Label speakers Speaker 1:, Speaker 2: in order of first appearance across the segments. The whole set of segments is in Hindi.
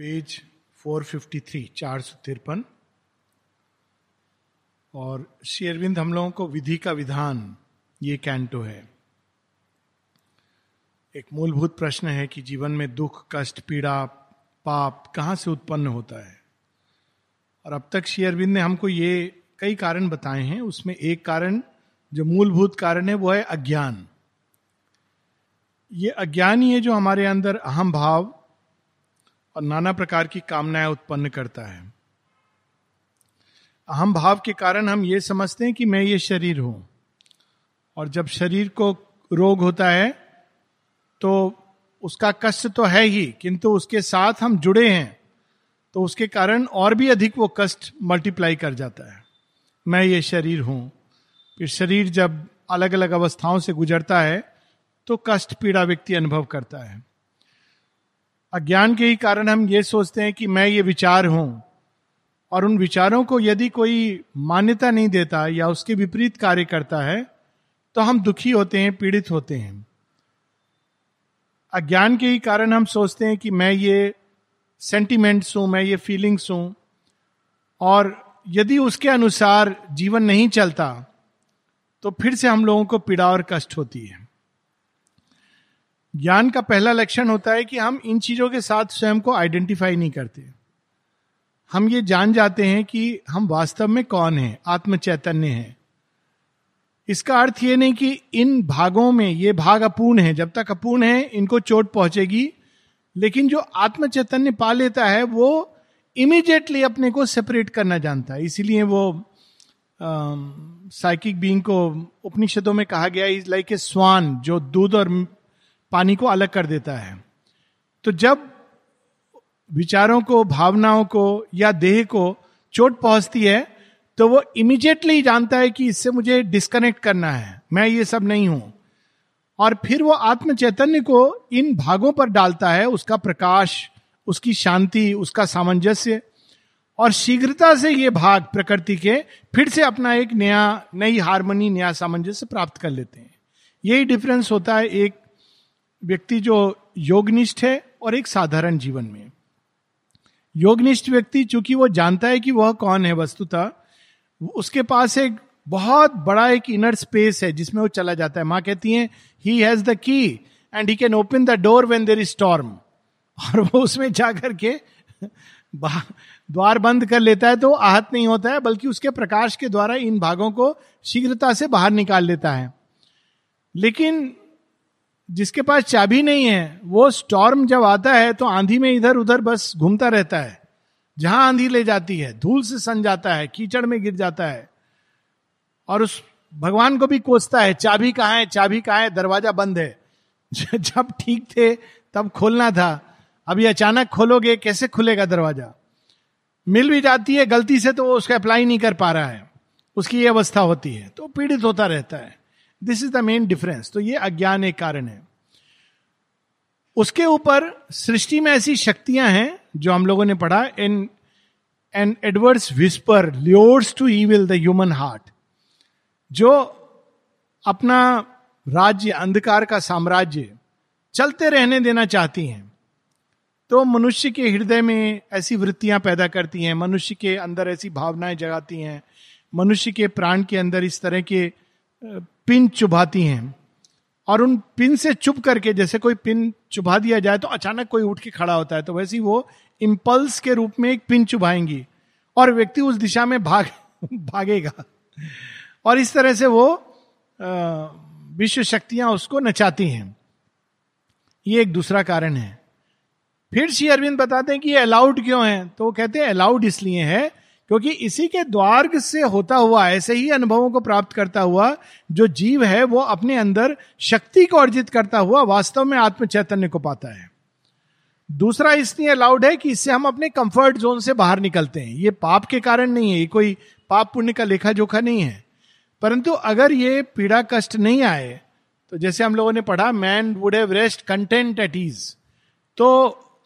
Speaker 1: पेज 453 चार सौ तिरपन। और श्री अरविंद, हम लोगों को विधि का विधान, ये कैंटो है। एक मूलभूत प्रश्न है कि जीवन में दुख, कष्ट, पीड़ा, पाप कहाँ से उत्पन्न होता है? और अब तक श्री अरविंद ने हमको ये कई कारण बताए हैं। उसमें एक कारण, जो मूलभूत कारण है, वो है अज्ञान। ये अज्ञान ही है जो हमारे अंदर अहम भाव और नाना प्रकार की कामनाएँ उत्पन्न करता है। अहम भाव के कारण हम ये समझते हैं कि मैं ये शरीर हूँ। और जब शरीर को रोग होता है तो उसका कष्ट तो है ही, किंतु उसके साथ हम जुड़े हैं तो उसके कारण और भी अधिक वो कष्ट मल्टीप्लाई कर जाता है। मैं ये शरीर हूँ। फिर शरीर जब अलग अलग अवस्थाओं से गुजरता है तो कष्ट पीड़ा व्यक्ति अनुभव करता है। अज्ञान के ही कारण हम ये सोचते हैं कि मैं ये विचार हूँ। और उन विचारों को यदि कोई मान्यता नहीं देता या उसके विपरीत कार्य करता है तो हम दुखी होते हैं, पीड़ित होते हैं। अज्ञान के ही कारण हम सोचते हैं कि मैं ये सेंटिमेंट्स हूँ, मैं ये फीलिंग्स हूँ। और यदि उसके अनुसार जीवन नहीं चलता तो फिर से हम लोगों को पीड़ा और कष्ट होती है। ज्ञान का पहला लक्षण होता है कि हम इन चीज़ों के साथ स्वयं को आइडेंटिफाई नहीं करते। हम ये जान जाते हैं कि हम वास्तव में कौन है आत्म चैतन्य है। इसका अर्थ ये नहीं कि इन भागों में ये भाग अपूर्ण है, जब तक अपूर्ण है, इनको चोट पहुंचेगी, लेकिन जो आत्म चैतन्य पा लेता है, वो इमीडिएटली अपने को सेपरेट करना जानता है। इसीलिए वो साइकिक बींग को उपनिषदों में कहा गया इज़ लाइक ए स्वान जो दूध और पानी को अलग कर देता है। तो जब विचारों को, भावनाओं को या देह को चोट पहुँचती है तो वो इमीडिएटली जानता है कि इससे मुझे डिस्कनेक्ट करना है, मैं ये सब नहीं हूँ। और फिर वो आत्म चैतन्य को इन भागों पर डालता है, उसका प्रकाश, उसकी शांति, उसका सामंजस्य, और शीघ्रता से ये भाग प्रकृति के फिर से अपना एक नया, नई हारमोनी नया सामंजस्य प्राप्त कर लेते हैं। यही डिफरेंस होता है एक व्यक्ति जो योगनिष्ठ है और एक साधारण जीवन में। योगनिष्ठ व्यक्ति चूँकि वो जानता है कि वह कौन है वस्तुतः, उसके पास एक बहुत बड़ा एक इनर स्पेस है जिसमें वो चला जाता है। माँ कहती है he has the key and he can open the door when there is storm और वो उसमें जा करके द्वार बंद कर लेता है तो आहत नहीं होता है, बल्कि उसके प्रकाश के द्वारा इन भागों को शीघ्रता से बाहर निकाल लेता है। लेकिन जिसके पास चाबी नहीं है, वो स्टॉर्म जब आता है तो आंधी में इधर उधर बस घूमता रहता है। जहाँ आंधी ले जाती है, धूल से सन जाता है, कीचड़ में गिर जाता है। और उस भगवान को भी कोसता है, चाबी कहाँ है, चाबी कहाँ है, दरवाज़ा बंद है। जब ठीक थे, तब खोलना था। अभी अचानक खोलोगे, कैसे खुलेगा दरवाज़ा? मिल भी जाती है, गलती से तो वो उसका अप्लाई नहीं कर पा रहा है। उसकी ये अवस्था होती है तो पीड़ित होता रहता है। This is the main difference तो ये अज्ञान एक कारण है। उसके ऊपर सृष्टि में ऐसी शक्तियाँ हैं, जो हम लोगों ने पढ़ा in an adverse whisper lures to evil the human heart जो अपना राज्य, अंधकार का साम्राज्य चलते रहने देना चाहती हैं। तो मनुष्य के हृदय में ऐसी वृत्तियाँ पैदा करती हैं, मनुष्य के अंदर ऐसी भावनाएँ जगाती हैं, मनुष्य के प्राण के अंदर इस तरह के पिन चुभाती हैं। और उन पिन से चुप करके जैसे कोई पिन चुभा दिया जाए तो अचानक कोई उठ के खड़ा होता है तो वैसे ही वो इम्पल्स के रूप में एक पिन चुभाएँगी। और व्यक्ति उस दिशा में भाग भागेगा। और इस तरह से वो विश्व शक्तियाँ उसको नचाती हैं। ये एक दूसरा कारण है। फिर श्री अरविंद बताते हैं कि ये अलाउड क्यों है? तो वो कहते हैं अलाउड इसलिए है क्योंकि इसी के द्वार से होता हुआ, ऐसे ही अनुभवों को प्राप्त करता हुआ, जो जीव है, वो अपने अंदर शक्ति को अर्जित करता हुआ वास्तव में आत्म चैतन्य को पाता है। दूसरा इसलिए अलाउड है कि इससे हम अपने कंफर्ट जोन से बाहर निकलते हैं। ये पाप के कारण नहीं है, ये कोई पाप पुण्य का लेखा जोखा नहीं है। परंतु अगर ये पीड़ा कष्ट नहीं आए तो जैसे हम लोगों ने पढ़ा man would have rest content at ease तो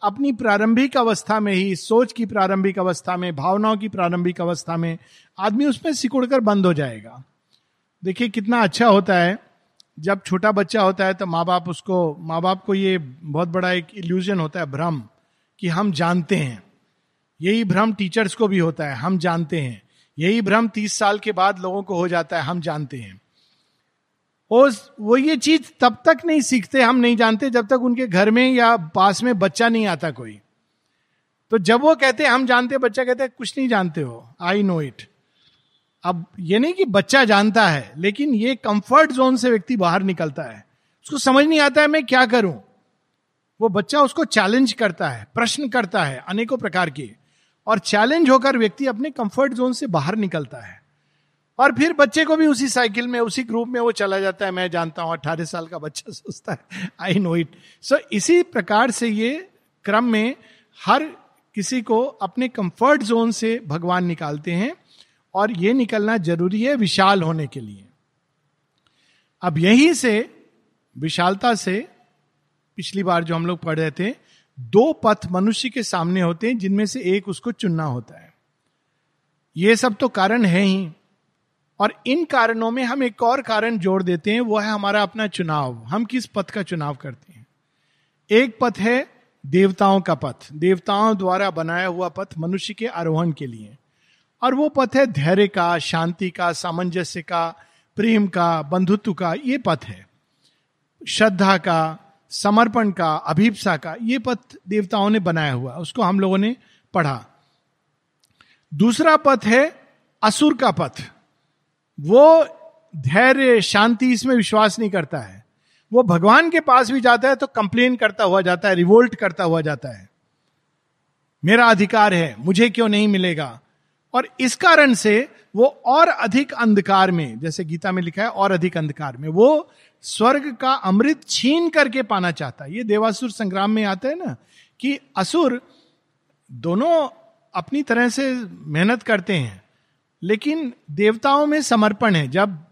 Speaker 1: अपनी प्रारंभिक अवस्था में ही, सोच की प्रारंभिक अवस्था में, भावनाओं की प्रारंभिक अवस्था में, आदमी उसमें सिकुड़कर बंद हो जाएगा। देखिए, कितना अच्छा होता है, जब छोटा बच्चा होता है तो माँ बाप उसको माँ बाप को ये बहुत बड़ा एक इल्यूजन होता है, भ्रम, कि हम जानते हैं। यही भ्रम टीचर्स को भी होता है, हम जानते हैं। यही भ्रम तीस साल के बाद लोगों को हो जाता है, हम जानते हैं। उस वो ये चीज़ तब तक नहीं सीखते, हम नहीं जानते जब तक उनके घर में या पास में बच्चा नहीं आता कोई। तो जब वो कहते हम जानते बच्चा कहते कुछ नहीं जानते हो आई नो इट अब ये नहीं कि बच्चा जानता है, लेकिन ये कंफर्ट जोन से व्यक्ति बाहर निकलता है। उसको समझ नहीं आता है, मैं क्या करूँ? वो बच्चा उसको चैलेंज करता है, प्रश्न करता है अनेकों प्रकार के, और चैलेंज होकर व्यक्ति अपने कंफर्ट जोन से बाहर निकलता है। और फिर बच्चे को भी उसी साइकिल में, उसी ग्रुप में वो चला जाता है। मैं जानता हूँ, अट्ठारह साल का बच्चा सोचता है। आई नो इट सो इसी प्रकार से ये क्रम में हर किसी को अपने कंफर्ट जोन से भगवान निकालते हैं और ये निकलना ज़रूरी है विशाल होने के लिए। अब यही से, विशालता से, पिछली बार जो हम लोग पढ़ रहे थे, दो पथ मनुष्य के सामने होते हैं जिनमें से एक उसको चुनना होता है। ये सब तो कारण है ही। और इन कारणों में हम एक और कारण जोड़ देते हैं, वो है हमारा अपना चुनाव। हम किस पथ का चुनाव करते हैं? एक पथ है देवताओं का पथ। देवताओं द्वारा बनाया हुआ पथ मनुष्य के आरोहण के लिए। और वो पथ है धैर्य का, शांति का, सामंजस्य का, प्रेम का, बंधुत्व का, ये पथ है। श्रद्धा का, समर्पण का, अभिप्सा का, ये पथ देवताओं ने बनाया हुआ, उसको हम लोगों ने पढ़ा। दूसरा पथ है असुर का पथ। वो धैर्य, शांति इसमें विश्वास नहीं करता है। वो भगवान के पास भी जाता है तो कंप्लेन करता हुआ जाता है रिवोल्ट करता हुआ जाता है। मेरा अधिकार है, मुझे क्यों नहीं मिलेगा? और इस कारण से वो और अधिक अंधकार में, जैसे गीता में लिखा है, और अधिक अंधकार में, वो स्वर्ग का अमृत छीन करके पाना चाहता है। ये देवासुर संग्राम में आता है ना, कि असुर दोनों अपनी तरह से मेहनत करते हैं लेकिन देवताओं में समर्पण है। जब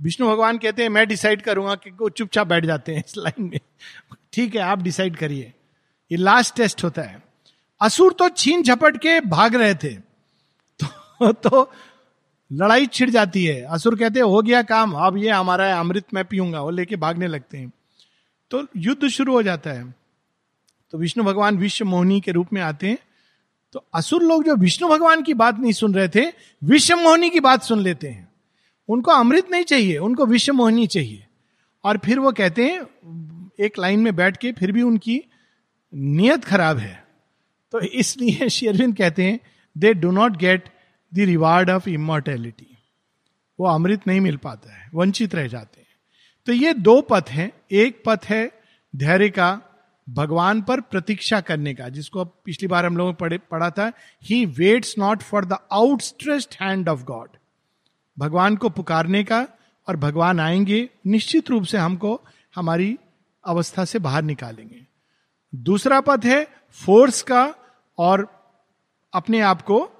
Speaker 1: विष्णु भगवान कहते हैं मैं डिसाइड करूँगा कि वो चुपचाप बैठ जाते हैं इस लाइन में। ठीक है आप डिसाइड करिए। ये लास्ट टेस्ट होता है। असुर तो छीन झपट के भाग रहे थे। तो, तो लड़ाई छिड़ जाती है। असुर कहते हैं हो गया काम अब ये हमारा है अमृत मैं पीऊँगा। वो लेके भागने लगते हैं। तो युद्ध शुरू हो जाता है। तो विष्णु भगवान विश्व मोहनी के रूप में आते हैं। तो असुर लोग जो विष्णु भगवान की बात नहीं सुन रहे थे विश्व मोहनी की बात सुन लेते हैं। उनको अमृत नहीं चाहिए, उनको विश्व मोहनी चाहिए। और फिर वो कहते हैं, एक लाइन में बैठ के फिर भी उनकी नियत खराब है। तो इसलिए शेरविंद कहते हैं they do not get the reward of immortality वो अमृत नहीं मिल पाता है, वंचित रह जाते हैं। तो ये दो पथ हैं, एक पथ है धैर्य का भगवान पर प्रतीक्षा करने का, जिसको अब पिछली बार हम लोगों ने पढ़े, पढ़ा था he waits not for the outstretched hand of God भगवान को पुकारने का और भगवान आएँगे, निश्चित रूप से हमको हमारी अवस्था से बाहर निकालेंगे। दूसरा पद है फोर्स का और अपने आप को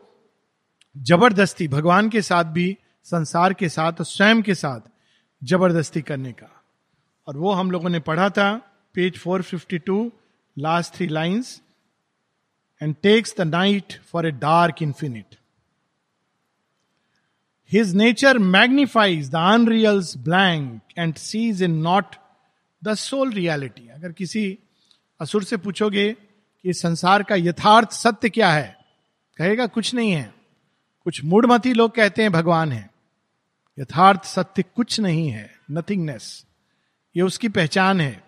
Speaker 1: ज़बरदस्ती, भगवान के साथ भी, संसार के साथ और स्वयं के साथ ज़बरदस्ती करने का। और वो हम लोगों ने पढ़ा था page 452 last three lines and takes the night for a dark infinite his nature magnifies the unreal blank and sees in not the soul reality अगर किसी असुर से पूछोगे कि संसार का यथार्थ सत्य क्या है, कहेगा, कुछ नहीं है। कुछ मूडमती लोग कहते हैं, भगवान है। यथार्थ सत्य कुछ नहीं है। नथिंगनेस। ये उसकी पहचान है।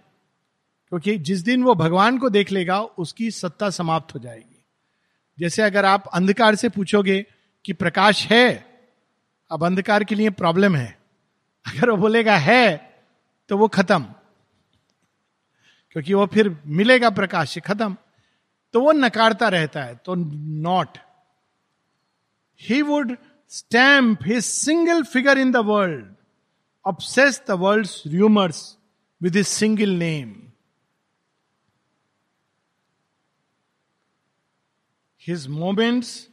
Speaker 1: क्योंकि जिस दिन वो भगवान को देख लेगा, उसकी सत्ता समाप्त हो जाएगी। जैसे अगर आप अंधकार से पूछोगे कि प्रकाश है, अब अंधकार के लिए प्रॉब्लम है। अगर वो बोलेगा है तो वो खत्म। क्योंकि वो फिर मिलेगा प्रकाश खत्म। तो वो नकारता रहता है तो not he would stamp his single figure in the world obsess the world rumours with his single name His moments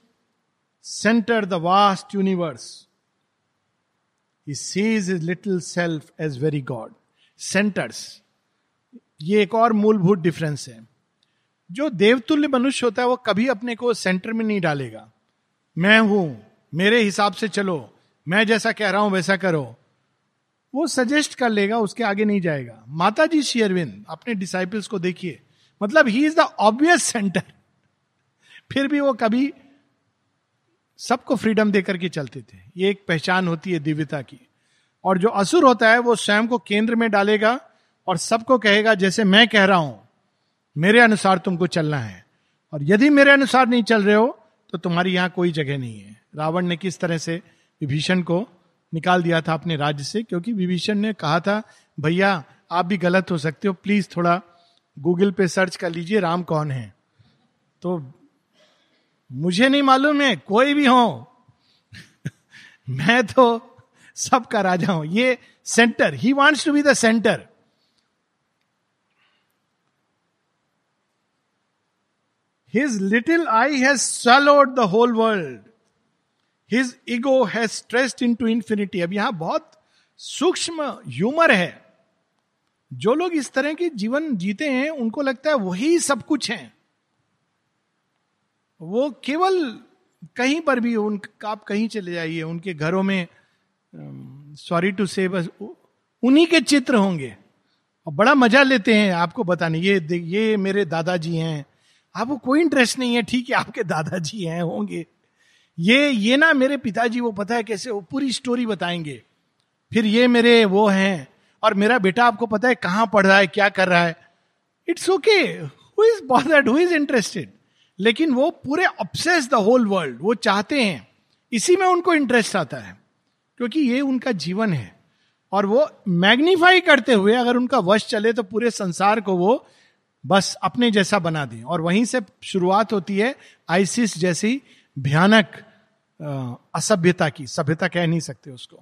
Speaker 1: center the vast universe. He sees his little self as very God. Centers. ये एक और मूलभूत डिफरेंस है जो देवतुल्य मनुष्य होता है, वो कभी अपने को सेंटर में नहीं डालेगा मैं हूँ, मेरे हिसाब से चलो, मैं जैसा कह रहा हूँ, वैसा करो वो सजेस्ट कर लेगा, उसके आगे नहीं जाएगा माता जी शेयरविंद अपने डिसाइपल्स को देखिए मतलब he is the obvious centre फिर भी वो कभी सबको फ्रीडम देकर के चलते थे। ये एक पहचान होती है दिव्यता की। और जो असुर होता है, वो स्वयं को केंद्र में डालेगा और सबको कहेगा, जैसे मैं कह रहा हूँ, मेरे अनुसार तुमको चलना है। और यदि मेरे अनुसार नहीं चल रहे हो तो तुम्हारी यहाँ कोई जगह नहीं है। रावण ने किस तरह से विभीषण को निकाल दिया था अपने राज्य से? क्योंकि विभीषण ने कहा था, भैया, आप भी गलत हो सकते हो। प्लीज़ थोड़ा गूगल पे सर्च कर लीजिए, राम कौन है? तो मुझे नहीं मालूम है, कोई भी हो। मैं तो सबका राजा हूँ। ये centre he wants to be the centre his little I has swallowed the whole world his ego has stretched into infinity अब यहाँ बहुत सूक्ष्म ह्यूमर है। जो लोग इस तरह के जीवन जीते हैं, उनको लगता है वही सब कुछ है। वो केवल कहीं पर भी उन, आप कहीं चले जाइए, उनके घरों में सॉरी टू से बस उन्हीं के चित्र होंगे। और बड़ा मज़ा लेते हैं आपको बताने। ये ये मेरे दादाजी हैं। आपको कोई इंटरेस्ट नहीं है, ठीक है, आपके दादाजी हैं, होंगे। ये ये ना मेरे पिताजी, वो पता है कैसे, वो पूरी स्टोरी बताएँगे। फिर ये मेरे, वो हैं। और मेरा बेटा आपको पता है कहाँ पढ़ रहा है, क्या कर रहा है। It's okay who is bothered who is interested लेकिन वो पूरे ऑब्सेस द होल वर्ल्ड वो चाहते हैं। इसी में उनको इंटरेस्ट आता है, क्योंकि ये उनका जीवन है। और वो मैग्निफाई करते हुए अगर उनका वश चले तो पूरे संसार को वो बस अपने जैसा बना दें। और वहीं से शुरुआत होती है आइसिस जैसी भयानक असभ्यता की। सभ्यता कह नहीं सकते उसको।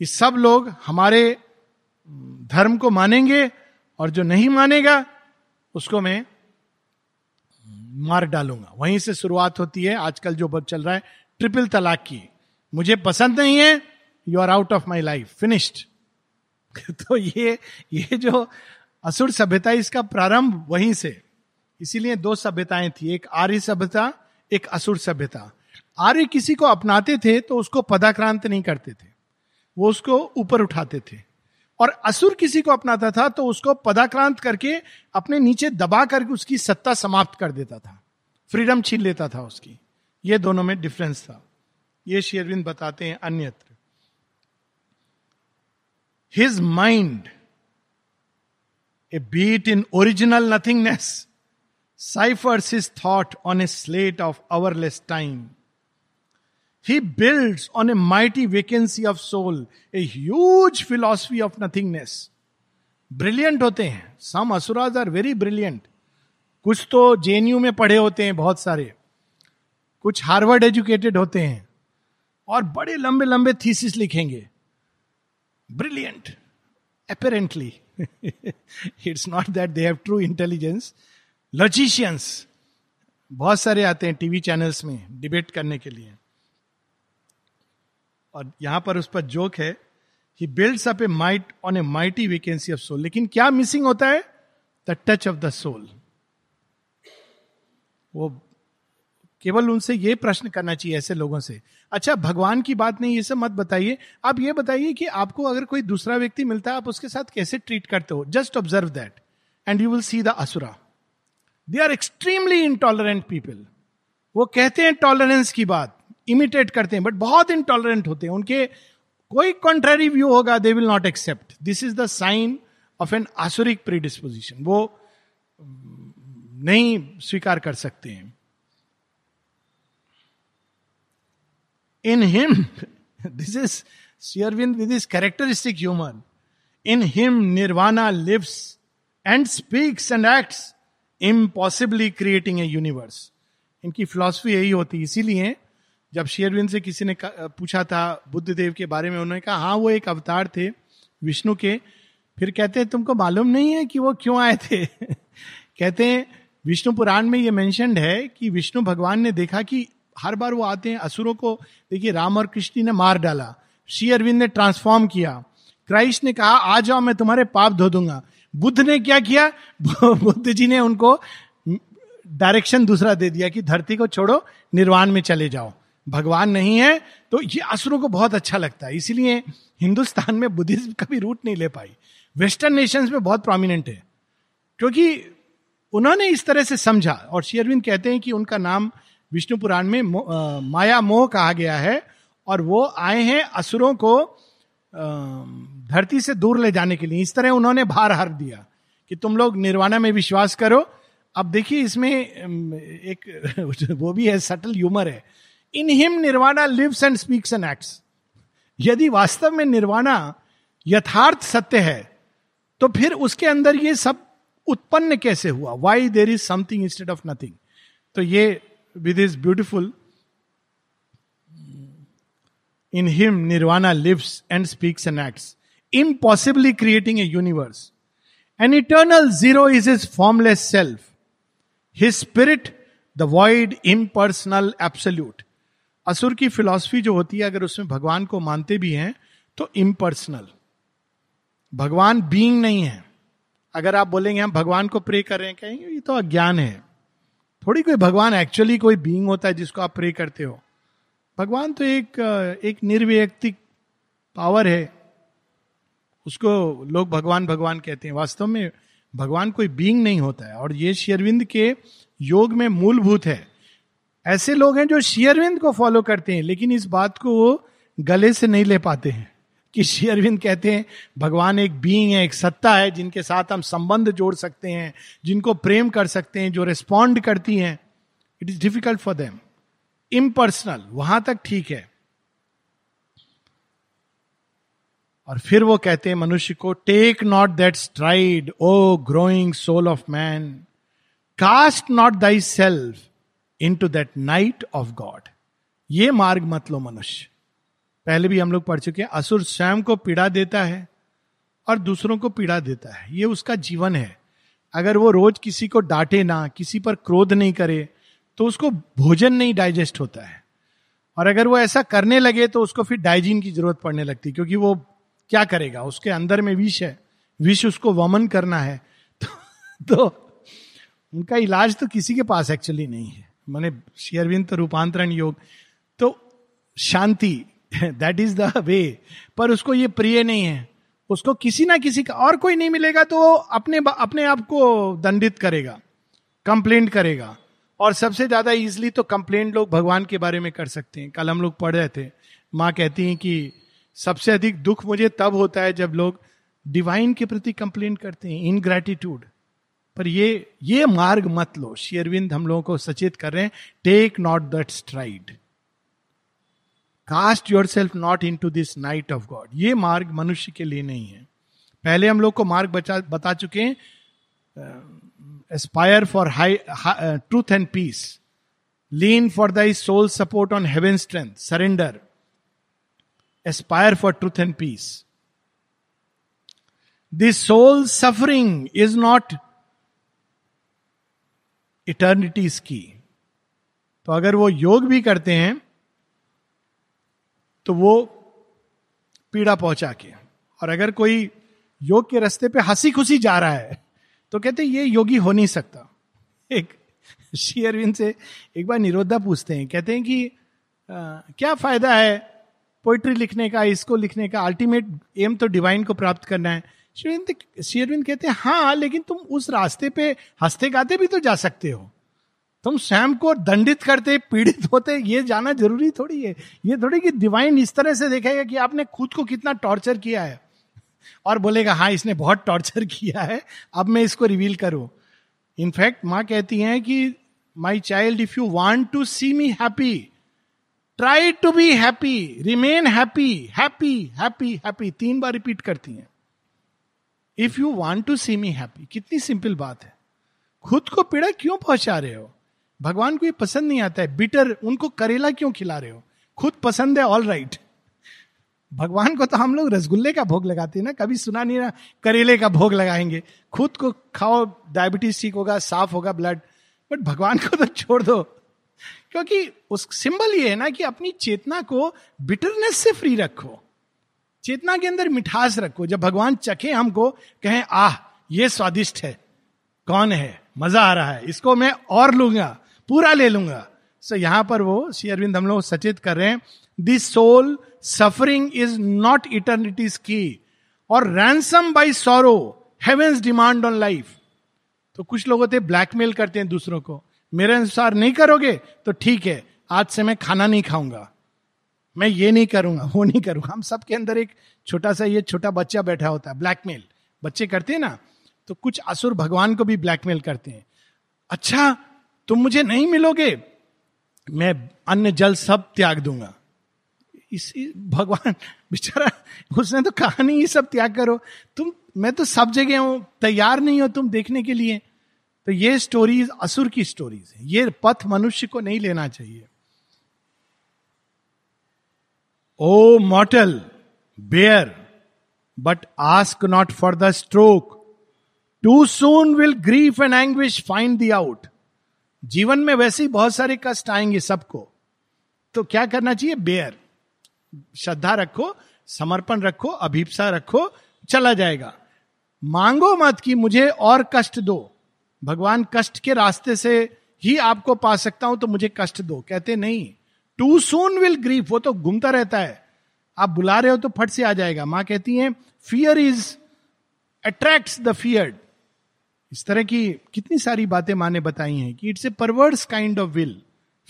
Speaker 1: कि सब लोग हमारे धर्म को मानेंगे और जो नहीं मानेगा, उसको मैं मार डालूँगा। वहीं से शुरुआत होती है। आजकल जो चल रहा है ट्रिपल तलाक की। मुझे पसंद नहीं है। You are out of my life finished तो ये ये जो असुर सभ्यता इसका प्रारंभ वहीं से। इसीलिए दो सभ्यताएँ थी। एक आर्य सभ्यता, एक असुर सभ्यता। आर्य किसी को अपनाते थे तो उसको पदाक्रांत नहीं करते थे। वो उसको ऊपर उठाते थे। और असुर किसी को अपनाता था तो उसको पदाक्रांत करके अपने नीचे दबा करके उसकी सत्ता समाप्त कर देता था। फ्रीडम छीन लेता था उसकी। ये दोनों में डिफरेंस था। ये शेरविंद बताते हैं अन्यत्र। His mind a beat in original nothingness ciphers his thought on a slate of hourless time He builds on a mighty vacancy of soul, a huge philosophy of nothingness. Brilliant होते हैं. Some asuras are very brilliant कुछ तो जेएनयू में पढ़े होते हैं बहुत सारे. कुछ हार्वर्ड एजुकेटेड होते हैं. और बड़े लंबे लंबे थीसिस लिखेंगे. Brilliant apparently it's not that they have true intelligence logicians बहुत सारे आते हैं टीवी चैनल्स में डिबेट करने के लिए. और यहाँ पर उस पर जोक है he builds up a might on a mighty vacancy of soul लेकिन क्या मिसिंग होता है? The touch of the soul वो केवल उनसे ये प्रश्न करना चाहिए ऐसे लोगों से। अच्छा भगवान की बात नहीं, ये सब मत बताइए। आप ये बताइए कि आपको अगर कोई दूसरा व्यक्ति मिलता है, आप उसके साथ कैसे ट्रीट करते हो? Just observe that and you will see the asura they are extremely intolerant people वो कहते हैं टॉलरेंस की बात। इमिटेट करते हैं बट बहुत इंटॉलरेंट होते हैं। उनके कोई कॉन्ट्ररी व्यू होगा they will not accept this is the sign of an asuric predisposition वो नहीं स्वीकार कर सकते हैं। इन हिम दिस इज़ शेयरविंद with his characteristic humour in him nirvana lives and speaks and acts impossibly creating a universe इनकी फिलॉसफी यही होती है, इसीलिए जब शेयरविंद से किसी ने पूछा था बुद्ध देव के बारे में, उन्होंने कहा हाँ वो एक अवतार थे विष्णु के। फिर कहते हैं, तुमको मालूम नहीं है कि वो क्यों आए थे? कहते हैं, विष्णु पुराण में ये मेंशनड है कि विष्णु भगवान ने देखा कि हर बार वो आते हैं असुरों को, देखिए, राम और कृष्ण ने मार डाला, श्री अरविंद ने ट्रांसफॉर्म किया। क्राइस्ट ने कहा, आ जाओ, मैं तुम्हारे पाप धो दूँगा। बुद्ध ने क्या किया? बुद्ध जी ने उनको डायरेक्शन दूसरा दे दिया कि धरती को छोड़ो, निर्वाण में चले जाओ। भगवान नहीं है तो ये असुरों को बहुत अच्छा लगता है। इसीलिए हिंदुस्तान में बुद्धिज्म कभी रूट नहीं ले पाई। वेस्टर्न नेशंस में बहुत प्रोमिनेंट है। क्योंकि उन्होंने इस तरह से समझा और शेयरविंद कहते हैं कि उनका नाम विष्णु पुराण में मो, आ, माया मोह कहा गया है और वो आए हैं असुरों को धरती से दूर ले जाने के लिए। इस तरह उन्होंने भार हर दिया कि तुम लोग निर्वाणा में विश्वास करो। अब देखिए इसमें एक वो भी है सटल ह्यूमर है। In him nirvana lives and speaks and acts यदि वास्तव में निर्वाणा यथार्थ सत्य है तो फिर उसके अंदर ये सब उत्पन्न कैसे हुआ? Why there is something instead of nothing तो ये with his beautiful in him nirvana lives and speaks and acts impossibly creating a universe an eternal zero is his formless self his spirit the void impersonal absolute असुर की फिलॉसफी जो होती है, अगर उसमें भगवान को मानते भी हैं तो इम्पर्सनल भगवान बीइंग नहीं है। अगर आप बोलेंगे, हम भगवान को प्रे कर रहे हैं, कहेंगे, ये तो अज्ञान है। थोड़ी कोई भगवान एक्चुअली कोई बीइंग होता है जिसको आप प्रे करते हो। भगवान तो एक एक निर्व्यक्तिक पावर है। उसको लोग भगवान भगवान कहते हैं। वास्तव में भगवान कोई बीइंग नहीं होता है। और ये शेरविंद के योग में मूलभूत है। ऐसे लोग हैं जो शेयरविंद को फॉलो करते हैं, लेकिन इस बात को वो गले से नहीं ले पाते हैं कि शेयरविंद कहते हैं, भगवान एक बीइंग है, एक सत्ता है, जिनके साथ हम संबंध जोड़ सकते हैं, जिनको प्रेम कर सकते हैं, जो रिस्पॉन्ड करती हैं। It is difficult for them impersonal वहाँ तक ठीक है। और फिर वो कहते हैं, मनुष्य को take not that stride O growing soul of man cast not thy self into that night of God ये मार्ग मत लो मनुष्य। पहले भी हम लोग पढ़ चुके हैं असुर स्वयं को पीड़ा देता है और दूसरों को पीड़ा देता है। ये उसका जीवन है। अगर वो रोज किसी को डांटे ना किसी पर क्रोध नहीं करे तो उसको भोजन नहीं डाइजेस्ट होता है। और अगर वो ऐसा करने लगे तो उसको फिर डाइजीन की ज़रूरत पड़ने लगती क्योंकि वो क्या करेगा? उसके अंदर में विष है। विष उसको वमन करना है। तो, तो उनका इलाज तो किसी के पास एक्चुअली नहीं है। मैंने शेयरविंद तो रूपांतरण योग तो शांति दैट इज़ द वे पर उसको ये प्रिय नहीं है। उसको किसी ना किसी का और कोई नहीं मिलेगा तो अपने अपने आप को दंडित करेगा कंप्लेंट करेगा। और सबसे ज़्यादा इजिली तो कंप्लेंट लोग भगवान के बारे में कर सकते हैं। कल हम लोग पढ़ रहे थे, माँ कहती हैं कि सबसे अधिक दुख मुझे तब होता है जब लोग डिवाइन के प्रति कंप्लेंट करते हैं इन ग्रेटिट्यूड पर ये ये मार्ग मत लो। शेयरविंद हम लोगों को सचेत कर रहे हैं take not that stride cast your self not into this night of God ये मार्ग मनुष्य के लिए नहीं है। पहले हम लोग को मार्ग बचा, बता चुके हैं aspire for high truth and peace lean for thy soul support on heaven strength surrender aspire for truth and peace this soul suffering is not eternities की। तो अगर वो योग भी करते हैं तो वो पीड़ा पहुँचा के। और अगर कोई योग के रास्ते पे हँसी खुशी जा रहा है तो कहते हैं ये योगी हो नहीं सकता। एक शेयरविंद से एक बार निरोधा पूछते हैं कहते हैं कि आ, क्या फ़ायदा है पोइट्री लिखने का इसको लिखने का? अल्टीमेट एम तो डिवाइन को प्राप्त करना है। शेरविंद शेरविंद कहते हैं हाँ लेकिन तुम उस रास्ते पे हँसते गाते भी तो जा सकते हो। तुम स्वयं को दंडित करते, पीड़ित होते, ये जाना ज़रूरी थोड़ी है। ये थोड़ी कि डिवाइन इस तरह से देखेगा कि आपने खुद को कितना टॉर्चर किया है। और बोलेगा हाँ इसने बहुत टॉर्चर किया है, अब मैं इसको रिवील करूँ। इनफैक्ट माँ कहती हैं कि my child if you want to see me happy try to be happy remain happy happy happy happy तीन बार रिपीट करती हैं। If you want to see me happy कितनी सिंपल बात है। खुद को पीड़ा क्यों पहुँचा रहे हो? भगवान को ये पसंद नहीं आता है। बिटर उनको करेला क्यों खिला रहे हो? खुद पसंद है ऑल राइट भगवान को तो हम लोग रसगुल्ले का भोग लगाते हैं ना। कभी सुना नहीं ना करेले का भोग लगाएँगे। खुद को खाओ डायबिटीज़ ठीक होगा, साफ़ होगा ब्लड बट भगवान को तो छोड़ दो। क्योंकि उस सिंबल ये है ना कि अपनी चेतना को बिटरनेस से फ्री रखो। चेतना के अंदर मिठास रखो। जब भगवान चखे हमको, कहें, आह, ये स्वादिष्ट है। कौन है? मज़ा आ रहा है। इसको मैं और लूँगा, पूरा ले लूँगा। सो यहाँ पर वो श्री अरविंद हम लोग सचेत कर रहे हैं this soul suffering is not eternities की और ransom by sorrow demand on life तो कुछ लोग होते ब्लैकमेल करते हैं दूसरों को। मेरे अनुसार नहीं करोगे तो ठीक है, आज से मैं खाना नहीं खाऊँगा। मैं ये नहीं करूँगा, वो नहीं करूँगा। हम सबके अंदर एक छोटा सा ये छोटा बच्चा बैठा होता है ब्लैकमेल बच्चे करते हैं ना तो कुछ असुर भगवान को भी ब्लैकमेल करते हैं। अच्छा तुम मुझे नहीं मिलोगे, मैं अन्य जल सब त्याग दूँगा। इस भगवान, बेचारा, उसने तो कहा नहीं, ये सब त्याग करो। तुम, मैं तो सब जगह हूँ, तैयार नहीं हो तुम देखने के लिए। तो ये स्टोरीज असुर की स्टोरीज है। ये पथ मनुष्य को नहीं लेना चाहिए। O mortal bear but ask not for the stroke too soon will grief and anguish find thee out जीवन में वैसे ही बहुत सारे कष्ट आएँगे सबको। तो क्या करना चाहिए? बेयर श्रद्धा रखो, समर्पण रखो, अभिप्सा रखो, चला जाएगा। मांगो मत कि मुझे और कष्ट दो। भगवान कष्ट के रास्ते से ही आपको पा सकता हूँ तो मुझे कष्ट दो। कहते नहीं। टू सून विल ग्रीफ वो तो घूमता रहता है। आप बुला रहे हो तो फट से आ जाएगा। माँ कहती है fear is attract the feared इस तरह की कितनी सारी बातें माँ ने बताई हैं कि it's a perverse kind of will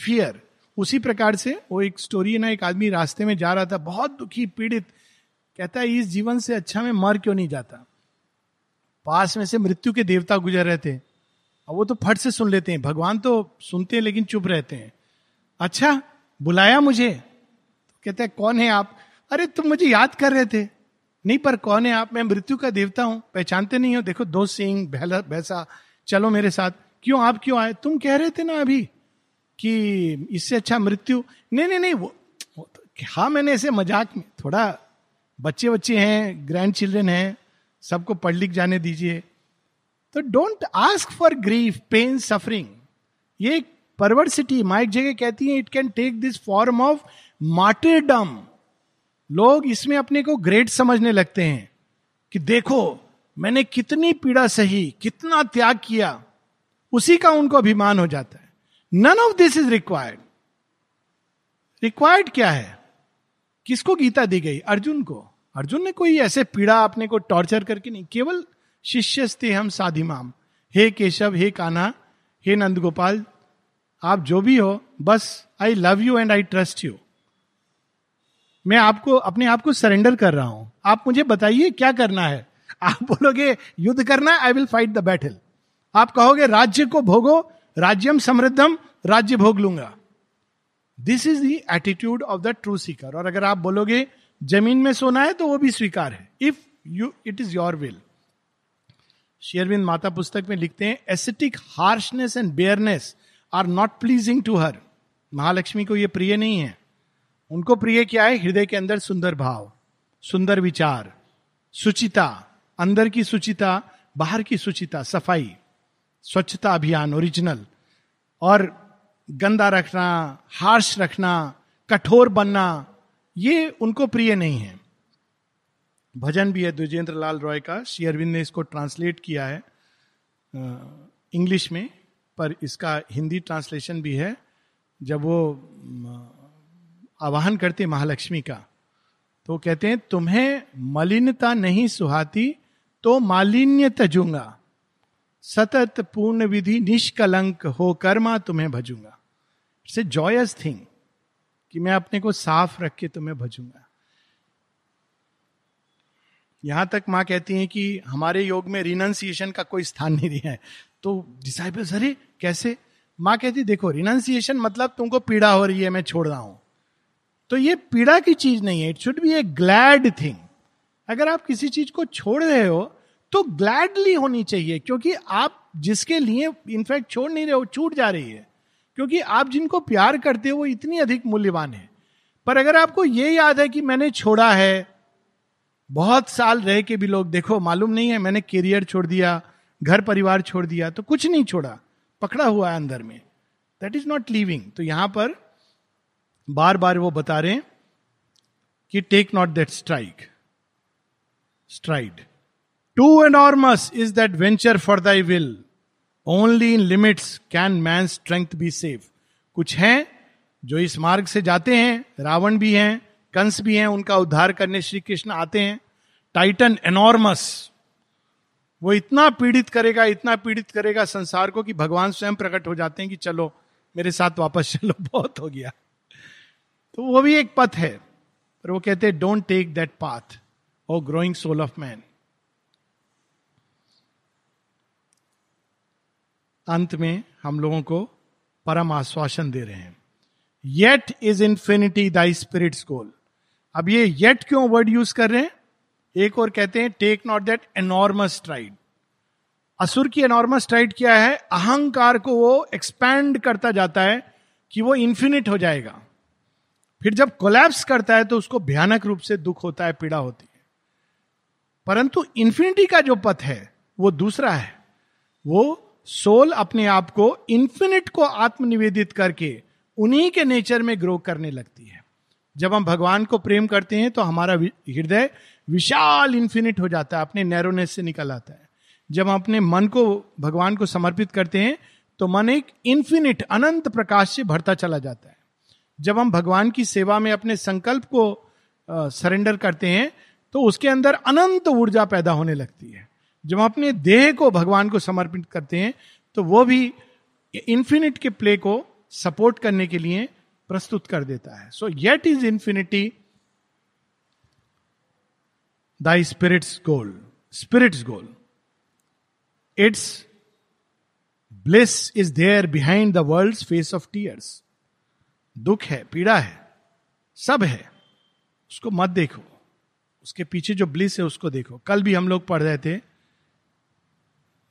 Speaker 1: fear उसी प्रकार से वो एक स्टोरी है ना, एक आदमी रास्ते में जा रहा था, बहुत दुखी, पीड़ित। कहता है, इस जीवन से अच्छा में मर क्यों नहीं जाता? पास में से मृत्यु के देवता गुजर रहे थे। और वो तो फट से सुन लेते हैं। भगवान तो सुनते हैं, लेकिन चुप रहते हैं। अच्छा बुलाया मुझे। कहते हैं कौन है आप? अरे तुम मुझे याद कर रहे थे। नहीं पर कौन है आप? मैं मृत्यु का देवता हूँ। पहचानते नहीं हो। देखो दो सिंह भैसा चलो मेरे साथ। क्यों आप क्यों आए? तुम कह रहे थे ना अभी कि इससे अच्छा मृत्यु। नहीं नहीं नहीं वो, वो तो, हाँ मैंने ऐसे मज़ाक में थोड़ा बच्चे बच्चे हैं ग्रैंड चिल्ड्रेन हैं सबको पढ़ लिख जाने दीजिए। तो don't ask for grief pain suffering. ये एक परवर्सिटी माँ एक जगह कहती है it can take this form of martyrdom लोग इसमें अपने को ग्रेट समझने लगते हैं कि देखो, मैंने कितनी पीड़ा सही, कितना त्याग किया, उसी का उनको अभिमान हो जाता है। None of this is required required क्या है? किसको गीता दी गई? अर्जुन को। अर्जुन ने कोई ऐसे पीड़ा अपने को टॉर्चर करके नहीं, केवल शिष्य हम साधिमाम। हे केशव, हे कान्हा, हे नंद गोपाल आप जो भी हो, बस I love you and I trust you मैं आपको, अपने आप को सरेंडर कर रहा हूँ। आप मुझे बताइए क्या करना है। आप बोलोगे, युद्ध करना I will fight the battle आप कहोगे, राज्य को भोगो, राज्यम समृद्धम, राज्य भोग लूँगा. This is the attitude of the true seeker और अगर आप बोलोगे, ज़मीन में सोना है तो वो भी स्वीकार है। If you it is your will शेयरविंद माता पुस्तक में लिखते हैं ascetic harshness and bareness are not pleasing to her. Mahalakshmi को यह प्रिय नहीं है। उनको प्रिय क्या है? हृदय के अंदर सुंदर भाव, सुंदर विचार, सुचिता, अंदर की सुचिता, बाहर की सुचिता, सफ़ाई, स्वच्छता अभियान ओरिजिनल और गंदा रखना हार्श रखना, कठोर बनना, ये उनको प्रिय नहीं है। भजन भी है द्विजेंद्र लाल रॉय का। श्री अरविंद ने इसको ट्रांसलेट किया है इंग्लिश में। पर इसका हिंदी ट्रांसलेशन भी है, जब वो आवाहन करते महालक्ष्मी का तो कहते हैं, तुम्हें मलिनता नहीं सुहाती तो मालिन्य तजूँगा सतत पूर्ण विधि निष्कलंक हो कर्मा तुम्हें भजूँगा। इट्स ए जॉयस थिंग कि मैं अपने को साफ़ रख के तुम्हें भजूँगा। यहाँ तक माँ कहती हैं कि हमारे योग में रिनाउंसिएशन का कोई स्थान नहीं दिया है। तो डिसाइबल्स अरे, कैसे? माँ कहती, देखो रिनाउंसिएशन मतलब तुमको पीड़ा हो रही है, मैं छोड़ रहा हूँ। तो ये पीड़ा की चीज़ नहीं है it should be a glad thing अगर आप किसी चीज़ को छोड़ रहे हो तो ग्लैडली होनी चाहिए, क्योंकि आप जिसके लिए इनफैक्ट छोड़ नहीं रहे हो, छूट जा रही है। क्योंकि आप जिनको प्यार करते हो, वो इतनी अधिक मूल्यवान है। पर अगर आपको ये याद है कि मैंने छोड़ा है, बहुत साल रह के भी लोग, देखो, मालूम नहीं है, मैंने करियर छोड़ दिया घर परिवार छोड़ दिया तो कुछ नहीं छोड़ा, पकड़ा हुआ है अंदर में। दैट इज़ नॉट लिविंग तो यहाँ पर बार बार वो बता रहे हैं कि take not that strike stride too enormous is that venture for thy will only in limits can man strength be safe कुछ हैं जो इस मार्ग से जाते हैं, रावण भी हैं, कंस भी हैं, उनका उद्धार करने श्री कृष्ण आते हैं। टाइटन एनॉर्मस वो इतना पीड़ित करेगा, इतना पीड़ित करेगा, संसार को कि भगवान स्वयं प्रकट हो जाते हैं कि चलो, मेरे साथ वापस चलो, बहुत हो गया। तो वो भी एक पथ है। पर वो कहते हैं don't take that path O growing soul of man अंत में हम लोगों को परम आश्वासन दे रहे हैं। Yet is infinity thy spirit's goal अब ये येट क्यों वर्ड यूज़ कर रहे हैं? एक और कहते हैं take not that enormous tried असुर की एनॉर्मस ट्राइड क्या है? अहंकार को वो एक्सपैंड करता जाता है कि वो इंफिनिट हो जाएगा। फिर जब कोलैप्स करता है तो उसको भयानक रूप से दुख होता है, पीड़ा होती है। परंतु इंफिनिटी का जो पथ है, वो दूसरा है। वो सोल अपने आप को इन्फिनिट को आत्मनिवेदित करके उन्हीं के नेचर में ग्रो करने लगती है। जब हम भगवान को प्रेम करते हैं तो हमारा हृदय विशाल इन्फिनिट हो जाता है, अपने नैरोनेस से निकल आता है। जब हम अपने मन को, भगवान को समर्पित करते हैं तो मन एक इन्फिनिट अनंत प्रकाश से भरता चला जाता है। जब हम भगवान की सेवा में अपने संकल्प को सरेंडर करते हैं तो उसके अंदर अनंत ऊर्जा पैदा होने लगती है। जब हम अपने देह को, भगवान को समर्पित करते हैं तो वो भी इंफिनिट के प्ले को सपोर्ट करने के लिए प्रस्तुत कर देता है। So yet is infinity thy spirit's goal spirit's goal it's bliss is there behind the world face of tears दुख है पीड़ा है सब है उसको मत देखो उसके पीछे जो ब्लिस है उसको देखो कल भी हम लोग पढ़ रहे थे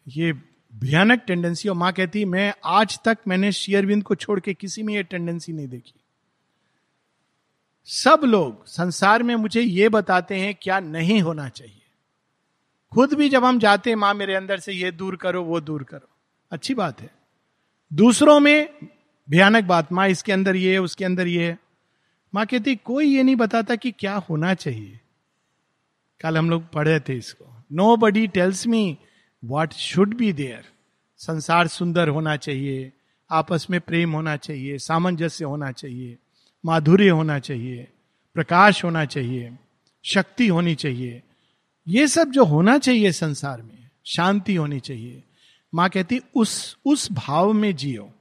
Speaker 1: ये भयानक टेंडेंसी और माँ कहती मैं आज तक मैंने शेयरविंद को छोड़ के किसी में ये टेंडेंसी नहीं देखी सब लोग संसार में मुझे ये बताते हैं, क्या नहीं होना चाहिए। खुद भी जब हम जाते हैं, माँ मेरे अंदर से ये दूर करो, वो दूर करो। अच्छी बात है। दूसरों में भयानक बात, माँ इसके अंदर ये है, उसके अंदर ये है। माँ कहती, कोई ये नहीं बताता कि क्या होना चाहिए? कल हम लोग पढ़े थे इसको। Nobody tells me what should be there संसार सुंदर होना चाहिए, आपस में प्रेम होना चाहिए, सामंजस्य होना चाहिए। माधुर्य होना चाहिए, प्रकाश होना चाहिए, शक्ति होनी चाहिए। ये सब जो होना चाहिए संसार में, शांति होनी चाहिए। माँ कहती, उस उस भाव में जियो।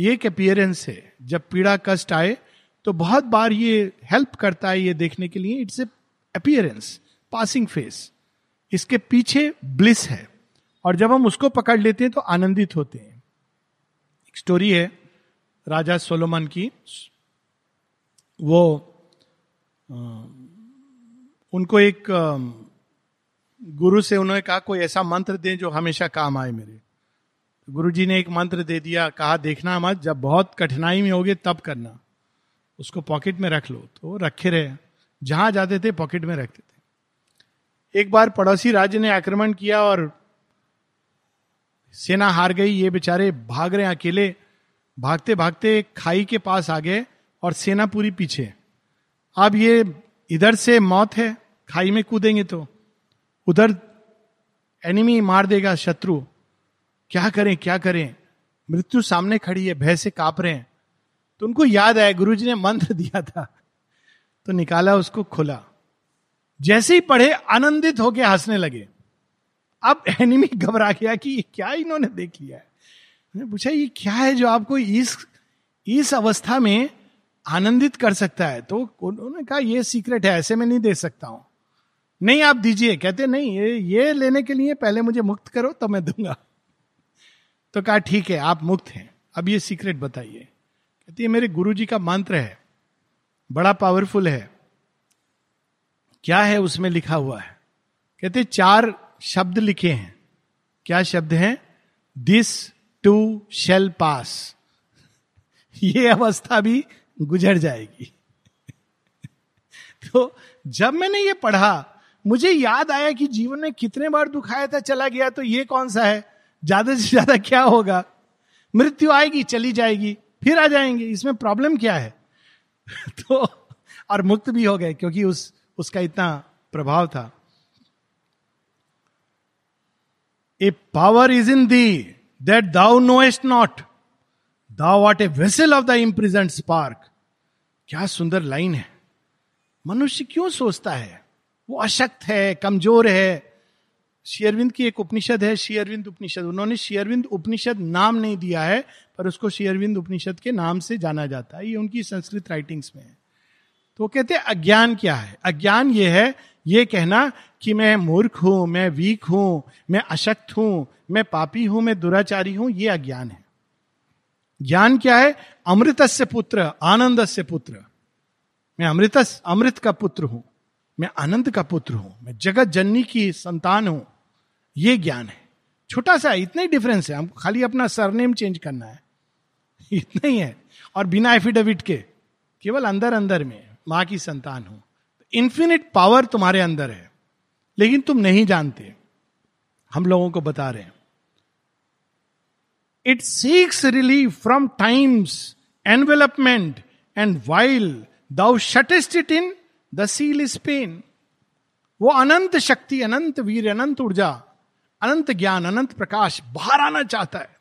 Speaker 1: ये एक अपियरेंस है। जब पीड़ा, कष्ट आए तो बहुत बार ये हेल्प करता है ये देखने के लिए। It's a appearance passing face इसके पीछे ब्लिस है। और जब हम उसको पकड़ लेते हैं तो आनंदित होते हैं। एक स्टोरी है राजा सोलोमन की। वो उनको एक गुरु से उन्होंने कहा, कोई ऐसा मंत्र दें जो हमेशा काम आए मेरे। गुरु जी ने एक मंत्र दे दिया, कहा, देखना मत, जब बहुत कठिनाई में होगे तब करना। उसको पॉकेट में रख लो। तो रखे रहे। जहाँ जाते थे, पॉकेट में रखते थे। एक बार पड़ोसी राज्य ने आक्रमण किया और सेना हार गई। ये बेचारे भाग रहे अकेले। भागते भागते खाई के पास आ गए। और सेना पूरी पीछे अब ये इधर से मौत है, खाई में कूदेंगे तो। उधर एनिमी मार देगा शत्रु। क्या करें क्या करें? मृत्यु सामने खड़ी है, भय से काप रहे हैं। तो उनको याद आया गुरु जी ने मंत्र दिया था। तो निकाला, उसको खुला। जैसे ही पढ़े, आनंदित होके हंसने लगे। अब एनिमी घबरा गया कि क्या इन्होंने देख लिया है? पूछा, ये क्या है जो आपको इस इस अवस्था में आनंदित कर सकता है। तो उन्होंने कहा, ये सीक्रेट है, ऐसे में नहीं दे सकता हूँ। नहीं, आप दीजिए। कहते, नहीं, ये ये लेने के लिए पहले मुझे मुक्त करो तो मैं दूँगा। तो कहा, ठीक है, आप मुक्त हैं। अब ये सीक्रेट बताइए। कहती है, मेरे गुरु जी का मंत्र है, बड़ा पावरफुल है। क्या है उसमें लिखा हुआ है? कहते, चार शब्द लिखे हैं। क्या शब्द हैं? दिस टू शेल पास ये अवस्था भी गुजर जाएगी। तो जब मैंने ये पढ़ा, मुझे याद आया कि जीवन में कितने बार दुखाया था, चला गया तो ये कौन सा है? ज़्यादा से ज़्यादा क्या होगा? मृत्यु आएगी, चली जाएगी, फिर आ जाएँगे, इसमें प्रॉब्लम क्या है? तो और मुक्त भी हो गए, क्योंकि उस, उसका इतना प्रभाव था। A power is in the that thou knowest not thou what a vessel of the imprisoned spark क्या सुंदर लाइन है। मनुष्य क्यों सोचता है? वो अशक्त है, कमज़ोर है। शेयरविंद की एक उपनिषद है शेयरविंद उपनिषद। उन्होंने शेयरविंद उपनिषद नाम नहीं दिया है, पर उसको शेयरविंद उपनिषद के नाम से जाना जाता है। ये उनकी संस्कृत राइटिंग्स में है। तो वो कहते हैं, अज्ञान क्या है? अज्ञान ये है, ये कहना कि मैं मूर्ख हूँ, मैं वीक हूँ, मैं अशक्त हूँ, मैं पापी हूँ, मैं दुराचारी हूँ, ये अज्ञान है। ज्ञान क्या है? अमृत से पुत्र आनंद से पुत्र। मैं अमृत अमृत का पुत्र हूँ। मैं आनंद का पुत्र हूँ। मैं जगत जननी की संतान हूँ। ये ज्ञान है। छोटा सा, इतना ही डिफरेंस है। हमको खाली अपना सरनेम चेंज करना है। इतना ही है। और बिना एफिडेविट के, केवल अंदर अंदर में माँ की संतान हूँ। इंफिनिट पावर तुम्हारे अंदर है। लेकिन तुम नहीं जानते। हम लोगों को बता रहे हैं। It seeks relief from time's envelopment and while thou shuttest it in the cell is pain वो अनंत शक्ति, अनंत वीर, अनंत ऊर्जा, अनंत ज्ञान, अनंत प्रकाश बाहर आना चाहता है।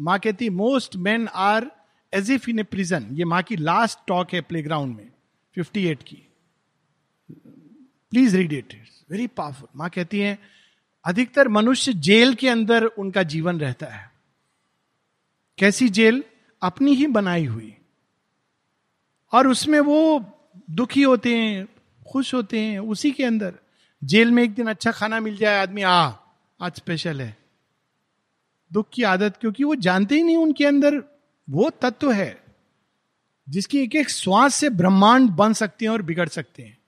Speaker 1: माँ कहती most man are as if in a prison ये माँ की लास्ट टॉक है प्ले ग्राउंड में 58 की। Please read it very powerful माँ कहती है, अधिकतर मनुष्य जेल के अंदर उनका जीवन रहता है। कैसी जेल अपनी ही बनाई हुई। और उसमें वो दुखी होते हैं, खुश होते हैं, उसी के अंदर जेल में एक दिन अच्छा खाना मिल जाए, आदमी आ आज स्पेशल है। दुख की आदत, क्योंकि वो जानते ही नहीं उनके अंदर वो तत्व है, जिसकी एक एक श्वास से ब्रह्मांड बन सकते हैं और बिगड़ सकते हैं।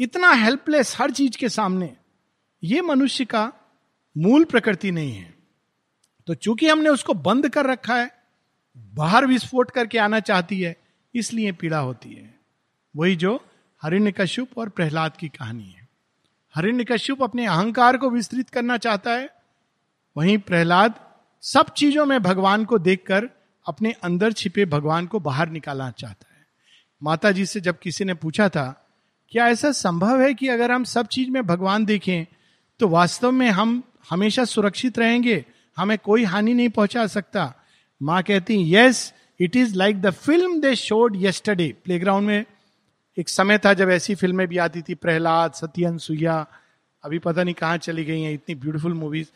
Speaker 1: इतना हेल्पलेस हर चीज़ के सामने, ये मनुष्य का मूल प्रकृति नहीं है। तो चूँकि हमने उसको बंद कर रखा है, बाहर विस्फोट करके आना चाहती है, इसलिए पीड़ा होती है। वही जो हरिण्य कश्यप और प्रहलाद की कहानी है। हरिण्य कश्यप अपने अहंकार को विस्तृत करना चाहता है। वहीं प्रहलाद सब चीज़ों में भगवान को देखकर अपने अंदर छिपे भगवान को बाहर निकालना चाहता है। माता जी से जब किसी ने पूछा था, क्या ऐसा संभव है कि अगर हम सब चीज़ में भगवान देखें तो वास्तव में हम हमेशा सुरक्षित रहेंगे हमें कोई हानि नहीं पहुँचा सकता। माँ कहती yes it is like the film they showed yesterday playground में एक समय था जब ऐसी फ़िल्में भी आती थी, प्रहलाद, सत्यन सुया अभी पता नहीं कहाँ चली गई हैं, इतनी ब्यूटीफुल मूवीज़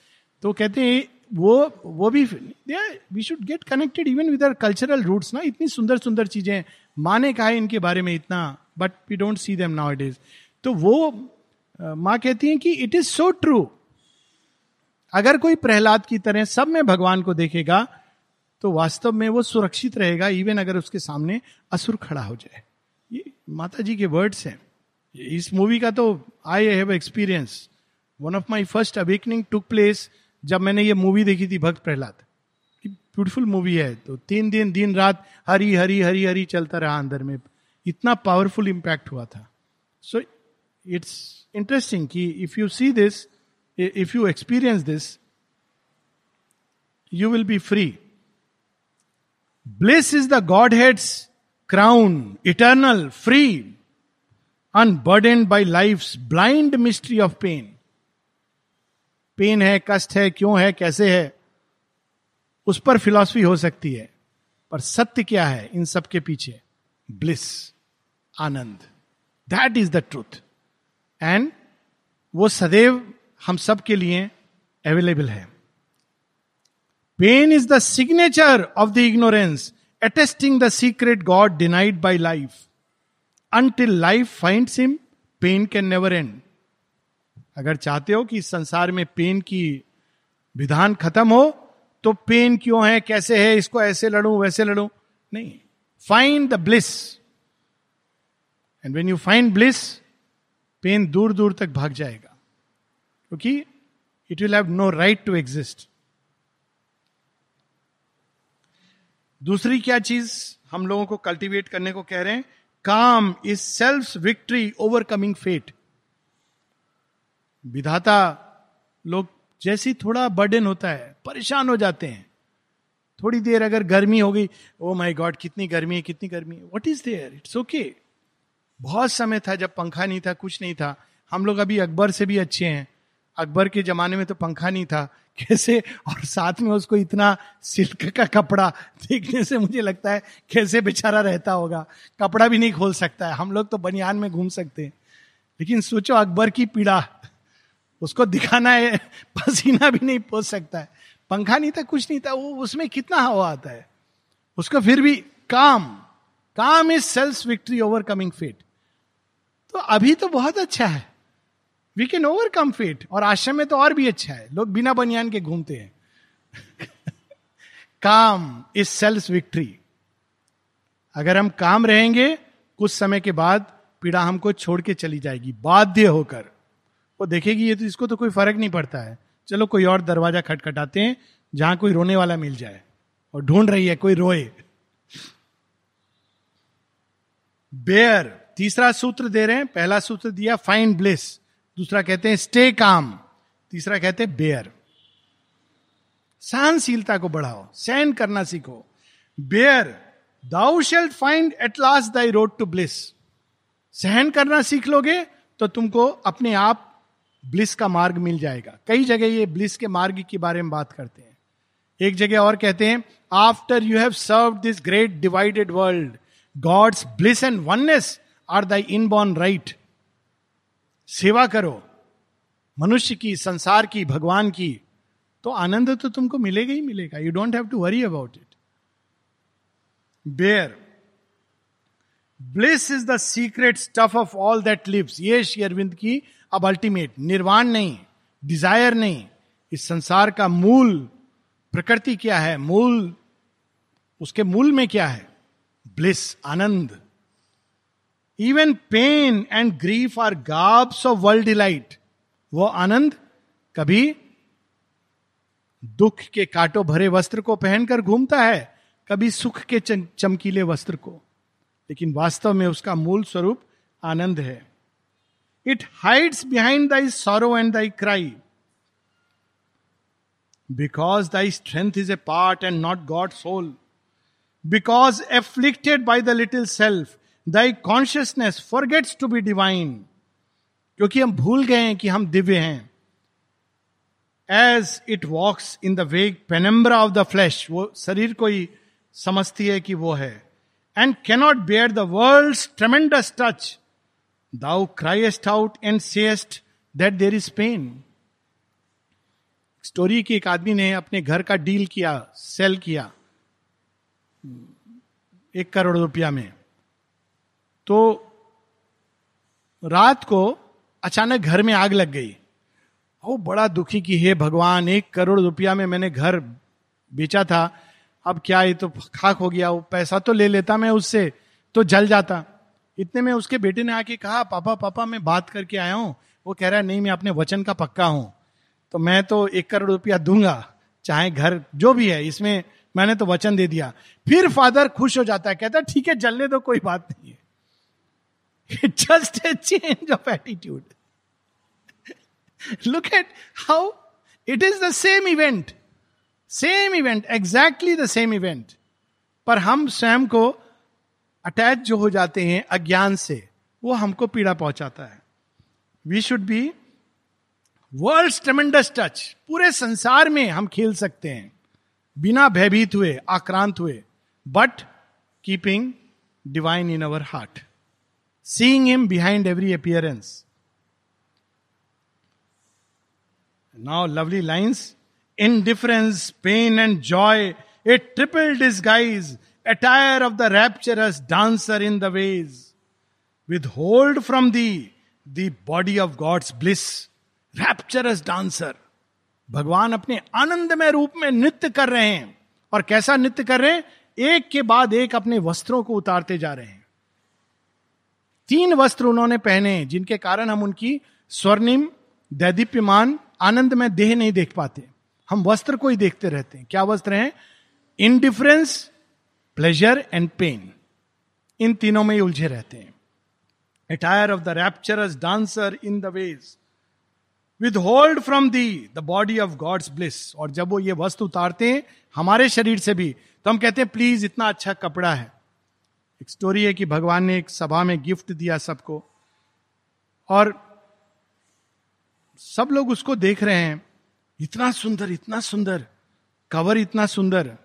Speaker 1: तो कहते हैं, वो वो भी we should get connected even with cultural roots ना, इतनी सुंदर सुंदर चीज़ें माँ ने कहा है इनके बारे में इतना but we don't see them now it is तो वो माँ कहती है कि इट इज़ सो ट्रू अगर कोई प्रहलाद की तरह सब में भगवान को देखेगा तो वास्तव में वो सुरक्षित रहेगा इवन अगर उसके सामने असुर खड़ा हो जाए। ये माता जी के वर्ड्स हैं। इस मूवी का तो I have experience one of my first awakening took place जब मैंने ये मूवी देखी थी, भक्त प्रहलाद। ब्यूटीफुल मूवी है। तो तीन दिन दिन रात हरी हरी हरी हरी चलता रहा अंदर में। इतना पावरफुल इम्पैक्ट हुआ था। सो इट्स इंटरेस्टिंग कि if you see this you experience this you will be free bliss is the godhead's crown eternal free unburdened by life blind mystery of pain pain है, कष्ट है, क्यों है, कैसे है, उस पर फिलॉसफी हो सकती है, पर सत्य क्या है, इन सब के पीछे? Bliss Anand. That is the truth and वो सदैव हम सब के लिए अवेलेबल है. Pain is the signature of the ignorance attesting the secret God denied by life until life find him pain can never end अगर चाहते हो कि इस संसार में पेन की विधान खत्म हो तो पेन क्यों है, कैसे है, इसको ऐसे लड़ू, वैसे लड़ू? नहीं. Find the bliss and when you find bliss pain दूर दूर तक भाग जाएगा. क्योंकि it will have no right to exist दूसरी क्या चीज़ हम लोगों को कल्टीवेट करने को कह रहे हैं? Calm is self victory overcoming fate विधाता लोग जैसी थोड़ा बर्डन होता है, परेशान हो जाते हैं। थोड़ी देर अगर गर्मी हो गई ओ माय गॉड कितनी गर्मी है, कितनी गर्मी है। What is there it's okay बहुत समय था जब पंखा नहीं था, कुछ नहीं था। हम लोग अभी अकबर से भी अच्छे हैं। अकबर के जमाने में तो पंखा नहीं था। कैसे? और साथ में उसको इतना सिल्क का कपड़ा देखने से मुझे लगता है कैसे बेचारा रहता होगा। कपड़ा भी नहीं खोल सकता है। हम लोग तो बनियान में घूम सकते हैं। लेकिन सोचो, अकबर की पीड़ा, उसको दिखाना है, पसीना भी नहीं पोस सकता है। पंखा नहीं था, कुछ नहीं था, वो उसमें कितना हवा आता है। उसको फिर भी calm calm is self victory over fate तो अभी तो बहुत अच्छा है। वी कैन ओवरकम फेट और आश्रम में तो और भी अच्छा है। लोग बिना बनियान के घूमते हैं। काम इज़ सेल्फ विक्ट्री अगर हम काम रहेंगे, कुछ समय के बाद पीड़ा हमको छोड़ के चली जाएगी, बाध्य होकर। वो देखेगी, ये तो इसको तो कोई फ़र्क नहीं पड़ता है। चलो, कोई और दरवाज़ा खटखटाते हैं, जहाँ कोई रोने वाला मिल जाए। और ढूंढ रही है, कोई रोए। बेयर तीसरा सूत्र दे रहे हैं। पहला सूत्र दिया फाइन ब्लिस दूसरा कहते हैं, स्टे काम. तीसरा कहते हैं, बेयर. सहनशीलता को बढ़ाओ, सहन करना सीखो। Bear thou shalt find at last thy road to bliss सहन करना सीख लोगे तो तुमको अपने आप ब्लिस का मार्ग मिल जाएगा। कई जगह ये ब्लिस के मार्ग के बारे में बात करते हैं। एक जगह और कहते हैं after you have serve this great divided world God's bliss and oneness are thy inborn right सेवा करो, मनुष्य की, संसार की, भगवान की तो आनंद तो तुमको मिलेगा ही मिलेगा। You don't have to worry about it bear bliss is the secret stuff of all that lives ये श्री अरविंद की अब अल्टीमेट निर्वाण नहीं डिज़ायर नहीं इस संसार का मूल प्रकृति क्या है मूल उसके मूल में क्या है bliss Anand even pain and grief are garbs of world delight वो आनंद कभी दुख के काटो भरे वस्त्र को पहनकर घूमता है, कभी सुख के चमकीले वस्त्र को। लेकिन वास्तव में उसका मूल स्वरूप आनंद है। It hides behind thy sorrow and thy cry because thy strength is a part and not God soul because afflicted by the little self thy consciousness forgets to be divine क्योंकि हम भूल गए हैं कि हम दिव्य हैं। As it walks in the vague penumbra of the flesh वो शरीर को ही समझती है कि वो है। And cannot bear the world tremendous touch thou cries out and sayest that there is pain story की एक आदमी ने अपने घर का डील किया सेल किया। एक करोड़ रुपया में। तो रात को अचानक घर में आग लग गई। वो बड़ा दुखी कि, हे भगवान, एक करोड़ रुपया में मैंने घर बेचा था। अब क्या ये तो खाक हो गया, वो पैसा तो ले लेता मैं उससे तो जल जाता। इतने में उसके बेटे ने आके कहा, पापा पापा, मैं बात करके आया हूँ। वो कह रहा है नहीं, मैं अपने वचन का पक्का हूँ। तो मैं तो एक करोड़ रुपया दूँगा, चाहे घर जो भी है, इसमें मैंने तो वचन दे दिया। फिर फादर खुश हो जाता है, कहता, ठीक है, जलने दो, कोई बात नहीं है। Just a change of attitude look at how it is the same event same event exactly the same event पर हम स्वयं को अटैच जो हो जाते हैं अज्ञान से, वो हमको पीड़ा पहुंचाता है। We should be world tremendous touch पूरे संसार में हम खेल सकते हैं। बिना भयभीत हुए, आक्रांत हुए but keeping divine in our heart seeing him behind every appearance now lovely lines indifference, pain, and joy, a triple disguise, attire of the rapturous dancer in the ways. Withhold from thee the body of God's bliss, rapturous dancer. भगवान अपने आनंदमय रूप में नृत्य कर रहे हैं और कैसा नृत्य कर रहे हैं एक के बाद एक अपने वस्त्रों को उतारते जा रहे हैं तीन वस्त्र उन्होंने पहने जिनके कारण हम उनकी स्वर्णिम, दैदीप्यमान, आनंद में देह नहीं देख पाते। हम वस्त्र को ही देखते रहते हैं। क्या वस्त्र हैं? इनडिफरेंस प्लेजर एंड पेन इन तीनों में ही उलझे रहते हैं। Attire of the rapturous dancer in the ways withhold from thee the body of God's bliss और जब वो ये वस्त्र उतारते हैं, हमारे शरीर से भी तो हम कहते हैं, प्लीज़, इतना अच्छा कपड़ा है। एक स्टोरी है कि भगवान ने एक सभा में गिफ्ट दिया सबको। और सब लोग उसको देख रहे हैं। इतना सुंदर इतना सुंदर। कवर इतना सुंदर।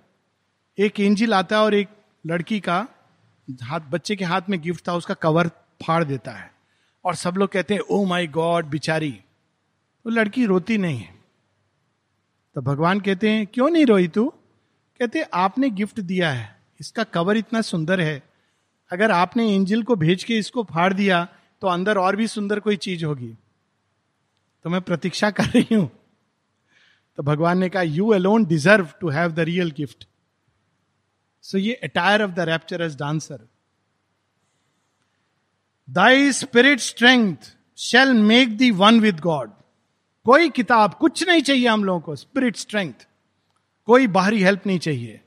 Speaker 1: एक एंजिल आता है और एक लड़की का हाथ, बच्चे के हाथ में गिफ्ट था, उसका कवर फाड़ देता है। और सब लोग कहते हैं ओ माई गॉड बिचारी। वो तो लड़की रोती नहीं है। तो भगवान कहते हैं, क्यों नहीं रोई तू? कहते आपने गिफ्ट दिया है। इसका कवर इतना सुंदर है। अगर आपने एंजल को भेज के इसको फाड़ दिया तो अंदर और भी सुंदर कोई चीज़ होगी। तो मैं प्रतीक्षा कर रही हूँ। तो भगवान ने कहा you alone deserve to have the real gift so ये attire of the rapturous dancer thy spirit strength shall make thee one with God कोई किताब कुछ नहीं चाहिए हम लोगों को स्पिरिट स्ट्रेंथ कोई बाहरी हेल्प नहीं चाहिए।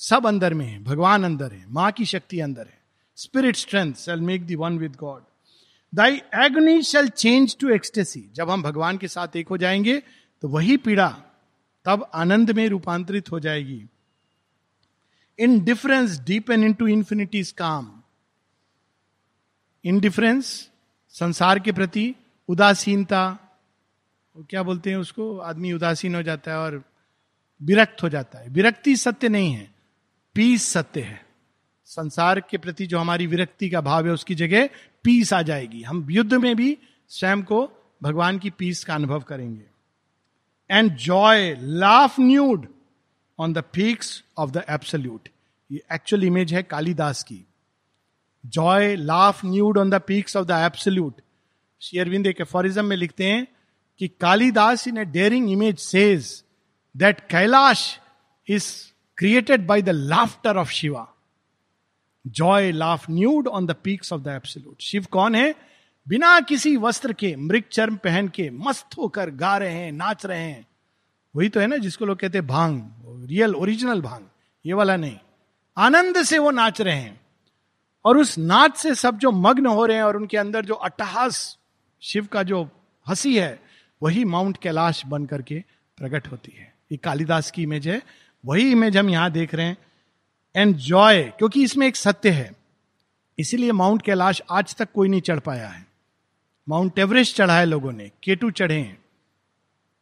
Speaker 1: सब अंदर में है, भगवान अंदर है, माँ की शक्ति अंदर है। Spirit strength shall make thee one with God thy agony shall change to ecstasy जब हम भगवान के साथ एक हो जाएँगे तो वही पीड़ा तब आनंद में रूपांतरित हो जाएगी। Indifference deep and into infinity calm indifference संसार के प्रति उदासीनता क्या बोलते हैं उसको? आदमी उदासीन हो जाता है और विरक्त हो जाता है। विरक्ति सत्य नहीं है, पीस सत्य है। संसार के प्रति जो हमारी विरक्ति का भाव है, उसकी जगह पीस आ जाएगी। हम युद्ध में भी स्वयं को भगवान की पीस का अनुभव करेंगे। And joy laugh nude on the peaks of the absolute ये एक्चुअल इमेज है कालीदास की। Joy laugh nude on the peaks of the absolute शेयरविंद एक एफोरिज्म में लिखते हैं कि Kalidas in a daring image says that Kailash is created by the laughter of Shiva joy laugh nude on the peaks of the absolute Shiva कौन है? बिना किसी वस्त्र के, मृग चर्म पहन के, मस्त होकर गा रहे हैं, नाच रहे हैं। वही तो है ना जिसको लोग कहते हैं भाँग रियल ओरिजिनल भाँग। ये वाला नहीं। आनंद से वो नाच रहे हैं। और उस नाच से सब जो मग्न हो रहे हैं और उनके अंदर जो अट्टहास, शिव का जो हँसी है, वही माउंट कैलाश बन करके प्रकट होती है। ये कालिदास की इमेज है। वही इमेज हम यहाँ देख रहे हैं। एंड जॉय क्योंकि इसमें एक सत्य है। इसीलिए माउंट कैलाश आज तक कोई नहीं चढ़ पाया है। माउंट एवरेस्ट चढ़ा है लोगों ने केटू चढ़े हैं,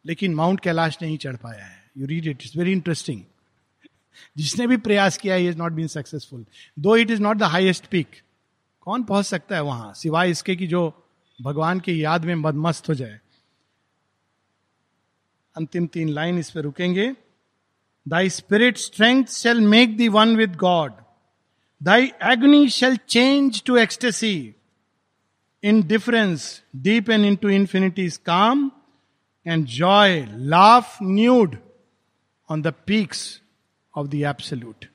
Speaker 1: लेकिन माउंट कैलाश नहीं चढ़ पाया है। You read it is very interesting जिसने भी प्रयास किया is not been successful though it is not the highest peak कौन पहुँच सकता है वहाँ, सिवाय इसके कि जो भगवान की याद में मदमस्त हो जाए। अंतिम तीन लाइन इस पर रुकेंगे। Thy spirit strength shall make thee one with God. Thy agony shall change to ecstasy. Indifference deepen into infinity's calm, and joy laugh nude on the peaks of the Absolute.